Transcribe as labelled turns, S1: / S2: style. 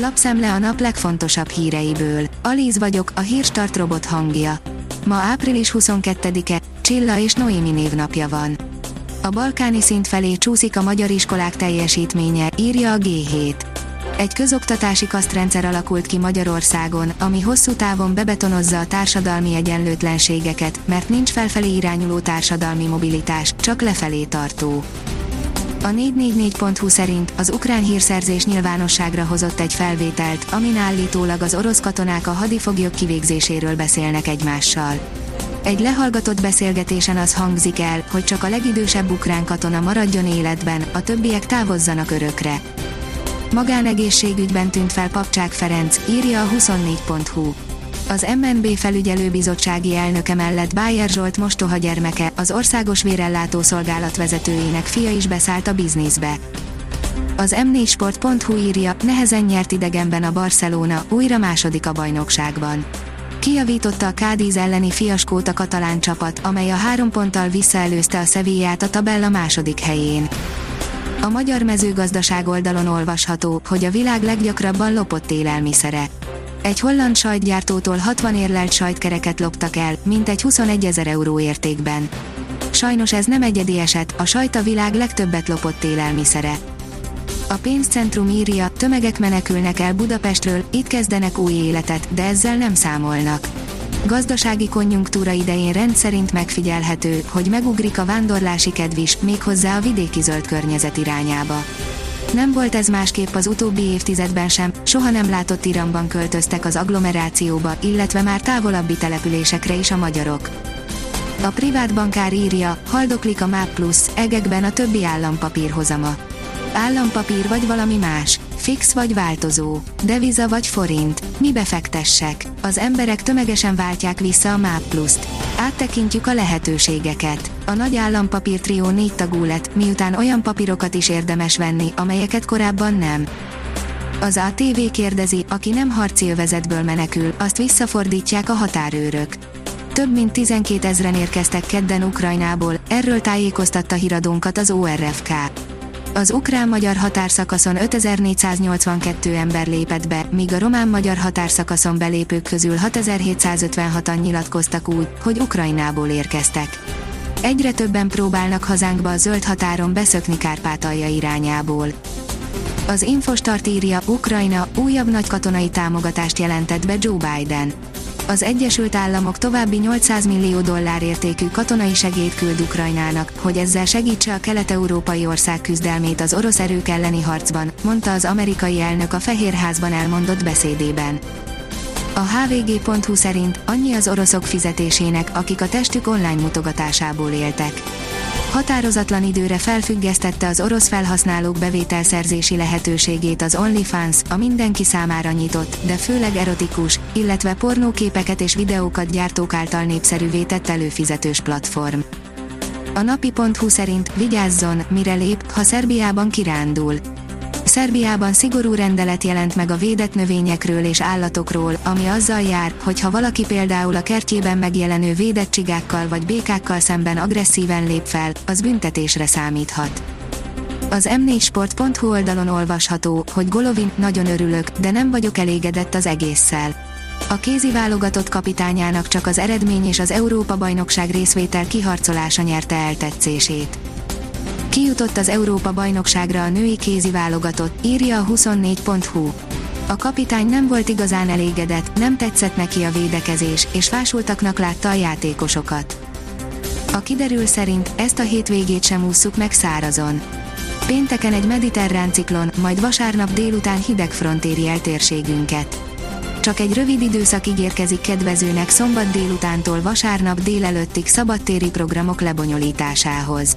S1: Lapszemle a nap legfontosabb híreiből. Alíz vagyok, a hírstart robot hangja. Ma április 22-e, Csilla és Noémi névnapja van. A balkáni szint felé csúszik a magyar iskolák teljesítménye, írja a G7. Egy közoktatási kasztrendszer alakult ki Magyarországon, ami hosszú távon bebetonozza a társadalmi egyenlőtlenségeket, mert nincs felfelé irányuló társadalmi mobilitás, csak lefelé tartó. A 444.hu szerint az ukrán hírszerzés nyilvánosságra hozott egy felvételt, amin állítólag az orosz katonák a hadifoglyok kivégzéséről beszélnek egymással. Egy lehallgatott beszélgetésen az hangzik el, hogy csak a legidősebb ukrán katona maradjon életben, a többiek távozzanak örökre. Magánegészségügyben tűnt fel Papcsák Ferenc, írja a 24.hu. Az MNB felügyelőbizottsági elnöke mellett Bájer Zsolt mostoha gyermeke, az Országos Vérellátó Szolgálat vezetőjének fia is beszállt a bizniszbe. Az m4sport.hu írja, nehezen nyert idegenben a Barcelona, újra második a bajnokságban. Kijavította a Cádiz elleni fiaskót a katalán csapat, amely a három ponttal visszaelőzte a Sevillát a tabella második helyén. A magyar mezőgazdaság oldalon olvasható, hogy a világ leggyakrabban lopott élelmiszere. Egy holland sajtgyártótól 60 érlelt sajtkereket loptak el, mintegy 21 ezer euró értékben. Sajnos ez nem egyedi eset, a sajt a világ legtöbbet lopott élelmiszere. A pénzcentrum írja, tömegek menekülnek el Budapestről, itt kezdenek új életet, de ezzel nem számolnak. Gazdasági konjunktúra idején rendszerint megfigyelhető, hogy megugrik a vándorlási kedv is, méghozzá a vidéki zöld környezet irányába. Nem volt ez másképp az utóbbi évtizedben sem, soha nem látott iramban költöztek az agglomerációba, illetve már távolabbi településekre is a magyarok. A privát bankár írja, haldoklik a MÁP Plus, egekben a többi állampapír hozama. Állampapír vagy valami más, fix vagy változó, deviza vagy forint, mi befektessek. Az emberek tömegesen váltják vissza a MÁP Plus-t. Áttekintjük a lehetőségeket. A nagy állampapír négy tagú lett, miután olyan papírokat is érdemes venni, amelyeket korábban nem. Az ATV kérdezi, aki nem harci övezetből menekül, azt visszafordítják a határőrök. Több mint 12 ezren érkeztek kedden Ukrajnából, erről tájékoztatta híradónkat az ORFK. Az ukrán-magyar határszakaszon 5482 ember lépett be, míg a román-magyar határszakaszon belépők közül 6756-an nyilatkoztak úgy, hogy Ukrajnából érkeztek. Egyre többen próbálnak hazánkba a zöld határon beszökni Kárpátalja irányából. Az Infostart írja, Ukrajna újabb nagy katonai támogatást jelentett be Joe Biden az Egyesült Államok további 800 millió dollár értékű katonai segélyt küld Ukrajnának, hogy ezzel segítse a kelet-európai ország küzdelmét az orosz erők elleni harcban, mondta az amerikai elnök a Fehérházban elmondott beszédében. A hvg.hu szerint annyi az oroszok fizetésének, akik a testük online mutogatásából éltek határozatlan időre felfüggesztette az orosz felhasználók bevételszerzési lehetőségét az OnlyFans, a mindenki számára nyitott, de főleg erotikus, illetve pornóképeket és videókat gyártók által népszerűvé tett előfizetős platform. A napi.hu szerint vigyázzon, mire lép, ha Szerbiában kirándul. Szerbiában szigorú rendelet jelent meg a védett növényekről és állatokról, ami azzal jár, hogy ha valaki például a kertjében megjelenő védett csigákkal vagy békákkal szemben agresszíven lép fel, az büntetésre számíthat. Az m4sport.hu oldalon olvasható, hogy Golovin, nagyon örülök, de nem vagyok elégedett az egésszel. A kézi válogatott kapitányának csak az eredmény és az Európa-bajnokság részvétel kiharcolása nyerte el tetszését. Kijutott az Európa-bajnokságra a női kézi válogatott, írja a 24.hu. A kapitány nem volt igazán elégedett, nem tetszett neki a védekezés, és fásultaknak látta a játékosokat. A kiderül szerint ezt a hétvégét sem ússzuk meg szárazon. Pénteken egy mediterrán ciklon, majd vasárnap délután hideg front éri el térségünket. Csak egy rövid időszak ígérkezik kedvezőnek szombat délutántól vasárnap délelőttig szabadtéri programok lebonyolításához.